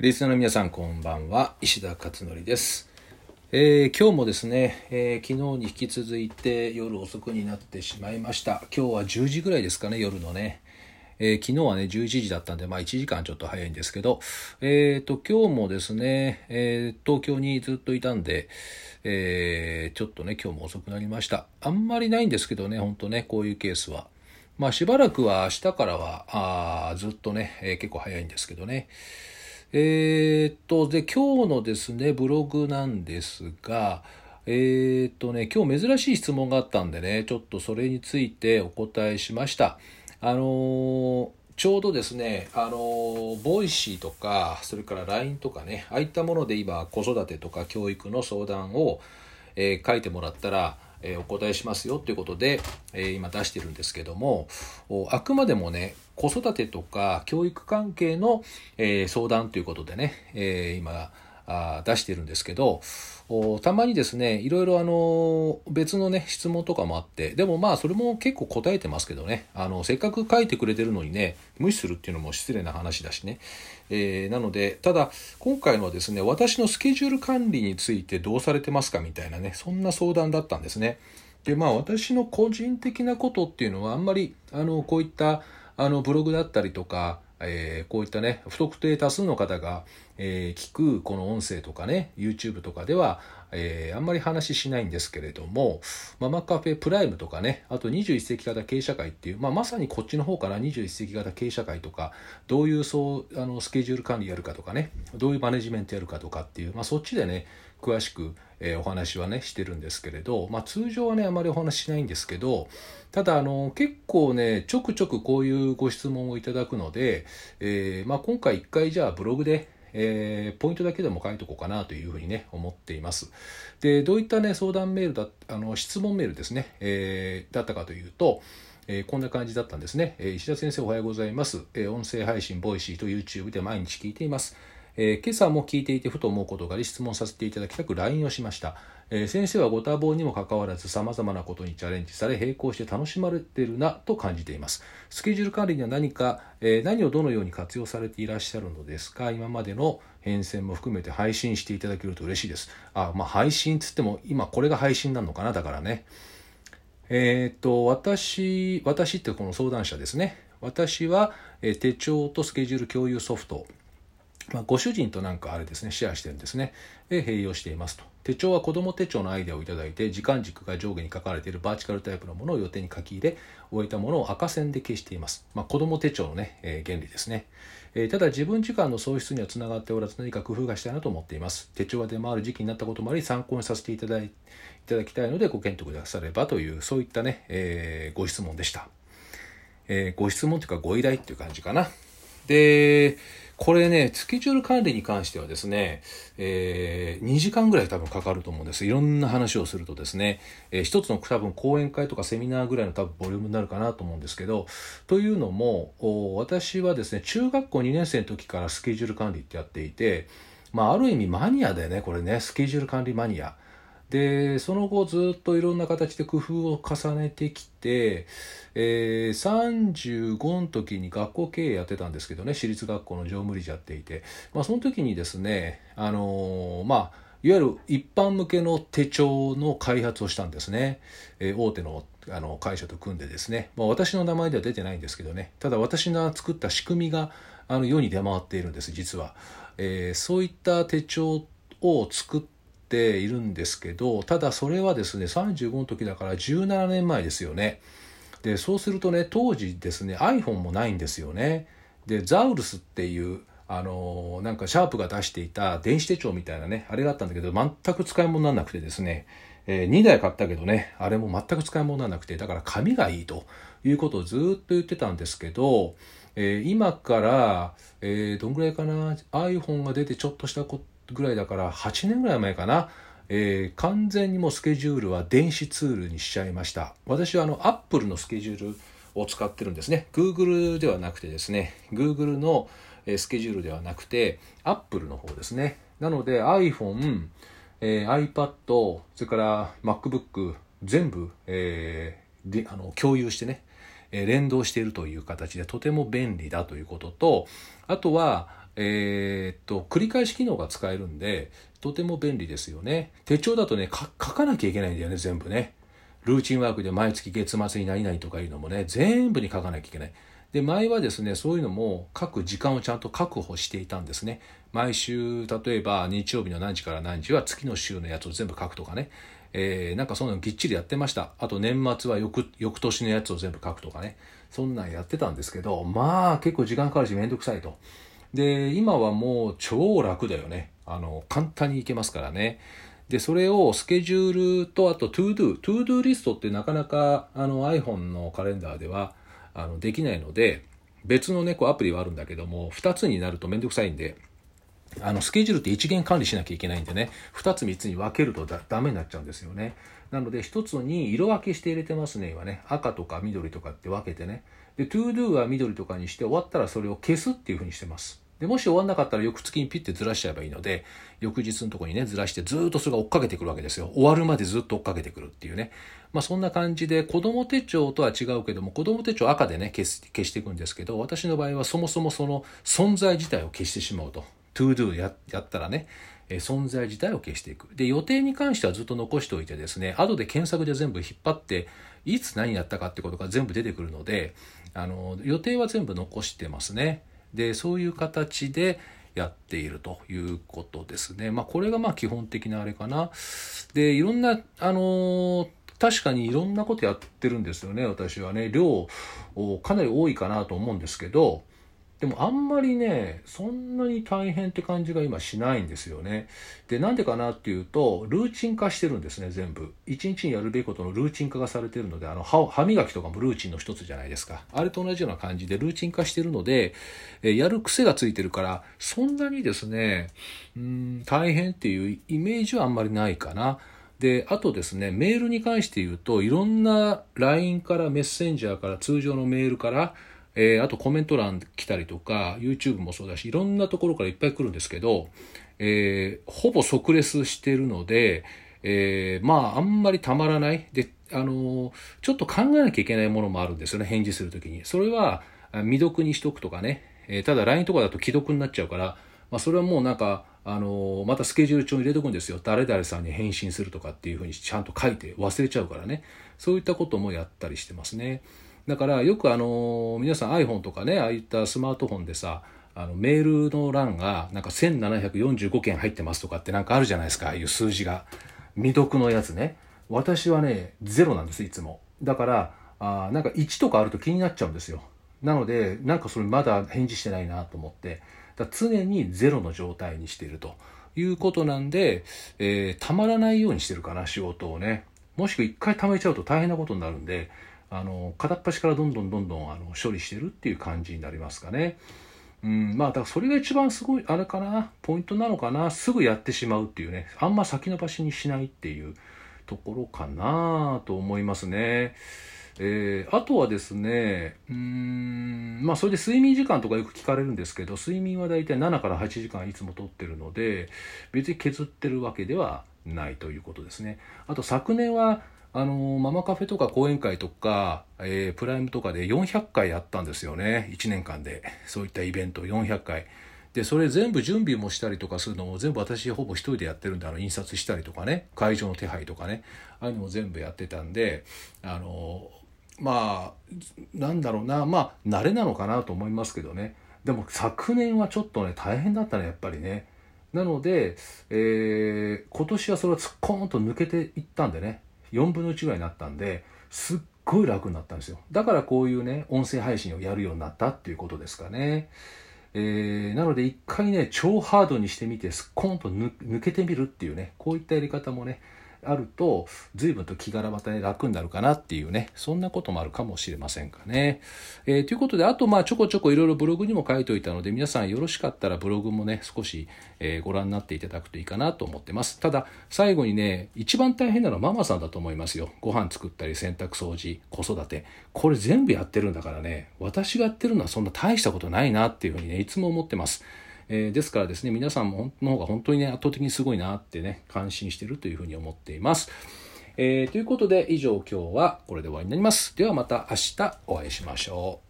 リスナーの皆さんこんばんは。石田勝則です、えー今日もですね、えー昨日に引き続いて夜遅くになってしまいました。今日は10時ぐらいですかね夜のね、えー昨日はね11時だったんでまあ1時間ちょっと早いんですけどえっ、と今日もですね、えー東京にずっといたんでえーちょっとね今日も遅くなりました。あんまりないんですけどね本当ねこういうケースは。まあしばらくは明日からはあずっとね、え結構早いんですけどね。えーっと、で、今日のですね、ブログなんですが、えーっとね、今日珍しい質問があったんでね、ちょっとそれについてお答えしました。あのーちょうどですね、あの Voicy とか、それから LINE とかね、ああいったもので今、子育てとか教育の相談を、え書いてもらったら、えお答えしますよっていうことで、え今出してるんですけどもあくまでもね子育てとか教育関係の、え相談ということでね、えー今あ出してるんですけどたまにですねいろいろあの別のね質問とかもあってでもまあそれも結構答えてますけどねあのせっかく書いてくれてるのにね無視するっていうのも失礼な話だしね、えーなのでただ今回のはですね私のスケジュール管理についてどうされてますかみたいなねそんな相談だったんですね。でまあ私の個人的なことっていうのはあんまりあのこういったあのブログだったりとか、えーこういったね不特定多数の方が、えー聞くこの音声とかね YouTube とかでは、えーあんまり話しないんですけれどもママカフェプライムとかねあと21世紀型経営社会っていう、まあ、まさにこっちの方かな21世紀型経営社会とかどういうそうあのスケジュール管理やるかとかねどういうマネジメントやるかとかっていう、まあ、そっちでね詳しく、えーお話はねしてるんですけれど、まあ、通常はねあまりお話ししないんですけどただあの結構ねちょくちょくこういうご質問をいただくので、えーまあ、今回一回じゃあブログでえーポイントだけでも書いとこうかなというふうにね思っています。でどういったね相談メールだあの質問メールですね、えーだったかというとえーこんな感じだったんですね、えー石田先生おはようございます、えー音声配信 Voicy と YouTube で毎日聞いています。えー今朝も聞いていてふと思うことがあり質問させていただきたく LINE をしました、えー先生はご多忙にもかかわらずさまざまなことにチャレンジされ並行して楽しまれてるなと感じています。スケジュール管理には何か、えー何をどのように活用されていらっしゃるのですか？今までの変遷も含めて配信していただけると嬉しいです。あまあ配信つっても今これが配信なのかな？だからね。えっと私私ってこの相談者ですね。私は、手帳とスケジュール共有ソフト。まあ、ご主人となんかあれですねシェアしてるんですね。で併用していますと。手帳は子供手帳のアイデアをいただいて時間軸が上下に書かれているバーチカルタイプのものを予定に書き入れ終えたものを赤線で消しています、まあ、子供手帳のね、えー原理ですね、えーただ自分時間の喪失にはつながっておらず何か工夫がしたいなと思っています。手帳が出回る時期になったこともあり参考にさせていただいいただきたいのでご検討くださればというそういったね、えーご質問でした。えーご質問というかご依頼っていう感じかな。で、これね、スケジュール管理に関してはですね、えー2時間ぐらい多分かかると思うんです。いろんな話をするとですね、えー一つの多分講演会とかセミナーぐらいの多分ボリュームになるかなと思うんですけど、というのも、私はですね、中学校2年生の時からスケジュール管理ってやっていて、まあ、ある意味マニアだよね、これね、スケジュール管理マニア。でその後ずっといろんな形で工夫を重ねてきて、えー35の時に学校経営やってたんですけどね私立学校の常務理事やっていて、まあ、その時にですねあのーまあいわゆる一般向けの手帳の開発をしたんですね、えー大手のあの会社と組んでですね、まあ、私の名前では出てないんですけどね。ただ私が作った仕組みがあの世に出回っているんです実は、えーそういった手帳を作ってているんですけどただそれはですね35の時だから17年前ですよね。でそうするとね当時ですね iPhone もないんですよね。でザウルスっていうあのなんかシャープが出していた電子手帳みたいなねあれがあったんだけど全く使い物にならなくてですね、え2台買ったけどねあれも全く使い物にならなくてだから紙がいいということをずっと言ってたんですけど、えー今から、えーどんぐらいかな iPhone が出てちょっとしたことぐらいだから8年ぐらい前かな、えー完全にもうスケジュールは電子ツールにしちゃいました。私はあの Apple のスケジュールを使ってるんですね。Google ではなくてですね。Google のスケジュールではなくて Apple の方ですね。なので iPhone、えー iPad それから MacBook 全部、えーであの共有してね連動しているという形でとても便利だということとあとは、えー、っと、繰り返し機能が使えるんで、とても便利ですよね。手帳だとね、書かなきゃいけないんだよね、全部ね。ルーチンワークで毎月月末に何々とかいうのもね、全部に書かなきゃいけない。で、前はですね、そういうのも書く時間をちゃんと確保していたんですね。毎週、例えば日曜日の何時から何時は月の週のやつを全部書くとかね。えー、なんかそんなのぎっちりやってました。あと年末は翌翌年のやつを全部書くとかね。そんなんやってたんですけど、まあ結構時間かかるしめんどくさいと。で、今はもう超楽だよね。あの、簡単にいけますからね。で、それをスケジュールと、あと ToDo。ToDo リストってなかなかあの iPhone のカレンダーではあのできないので、別のね、こうアプリはあるんだけども、2つになるとめんどくさいんで、あのスケジュールって一元管理しなきゃいけないんでね、2つ3つに分けるとだダメになっちゃうんですよね。なので1つに色分けして入れてますね、今ね。赤とか緑とかって分けてね。で、ToDo は緑とかにして終わったらそれを消すっていうふうにしてます。で、もし終わんなかったら翌月にピッてずらしちゃえばいいので、翌日のとこにね、ずらしてずっとそれが追っかけてくるわけですよ。終わるまでずっと追っかけてくるっていうね。まあそんな感じで、子供手帳とは違うけども、子供手帳赤でね、消す消していくんですけど、私の場合はそもそもその存在自体を消してしまうと。To do ややったらね、え存在自体を消していく。で、予定に関してはずっと残しておいてですね、後で検索で全部引っ張って、いつ何やったかってことが全部出てくるので、あの、予定は全部残してますね。で、そういう形で、やっているということですね。まあ、これがまあ基本的なあれかな。で、いろんな、あの、確かにいろんなことやってるんですよね、私はね。量かなり多いかなと思うんですけど、でもあんまりね、そんなに大変って感じが今しないんですよね。で、なんでかなっていうと、ルーチン化してるんですね、全部。一日にやるべきことのルーチン化がされてるので、あの歯、歯磨きとかもルーチンの一つじゃないですか。あれと同じような感じでルーチン化してるので、えやる癖がついてるから、そんなにですね、うん、大変っていうイメージはあんまりないかな。で、あとですね、メールに関して言うと、いろんな LINE からメッセンジャーから通常のメールから、えー、あとコメント欄来たりとか、YouTube もそうだし、いろんなところからいっぱい来るんですけど、えー、ほぼ即レスしてるので、えー、まあ、あんまりたまらない。で、あのちょっと考えなきゃいけないものもあるんですよね、返事するときに。それは、未読にしとくとかね。えただ LINE とかだと既読になっちゃうから、まあ、それはもうなんか、あのまたスケジュール帳に入れとくんですよ。誰々さんに返信するとかっていうふうにちゃんと書いて忘れちゃうからね。そういったこともやったりしてますね。だからよくあの皆さん iPhone とかねああいったスマートフォンでさあのメールの欄がなんか1745件入ってますとかってなんかあるじゃないですかああいう数字が。未読のやつね。私はねゼロなんですいつも。だからあなんか1とかあると気になっちゃうんですよ。なのでなんかそれまだ返事してないなと思って。だ常にゼロの状態にしていると。いうことなんで、えー、たまらないようにしてるかな仕事をね。もしくは一回貯めちゃうと大変なことになるんであの片っ端からどんどんどんどんあの処理してるっていう感じになりますかね。うん、まあだからそれが一番すごいあれかなポイントなのかなすぐやってしまうっていうねあんま先延ばしにしないっていうところかなと思いますね。えー、あとはですね、うん、まあそれで睡眠時間とかよく聞かれるんですけど、睡眠はだいたい7から8時間いつもとってるので、別に削ってるわけではないということですね。あと昨年はあのママカフェとか講演会とか、えー、プライムとかで400回やったんですよね。1年間で。そういったイベント400回でそれ全部準備もしたりとかするのも全部私ほぼ一人でやってるんであの印刷したりとかね。会場の手配とかね。ああいうのも全部やってたんであのまあなんだろうな。まあ慣れなのかなと思いますけどね。でも昨年はちょっとね大変だったねやっぱりね。なので、えー、今年はそれは突っ込んと抜けていったんでね。4分の1ぐらいになったんですっごい楽になったんですよ。だからこういうね音声配信をやるようになったっていうことですかね。えー、なので一回ね超ハードにしてみてすっこんと抜けてみるっていうねこういったやり方もねあると随分と気柄またね楽になるかなっていうねそんなこともあるかもしれませんかね。えー、ということであとまあちょこちょこいろいろブログにも書いておいたので皆さんよろしかったらブログもね少し、えー、ご覧になっていただくといいかなと思ってます。ただ最後にね一番大変なのはママさんだと思いますよ。ご飯作ったり洗濯掃除子育てこれ全部やってるんだからね私がやってるのはそんな大したことないなっていうふうにねいつも思ってます。えー、ですからですね、皆さんもの方が本当にね、圧倒的にすごいなってね、感心してるというふうに思っています。えー、ということで、以上今日はこれで終わりになります。ではまた明日お会いしましょう。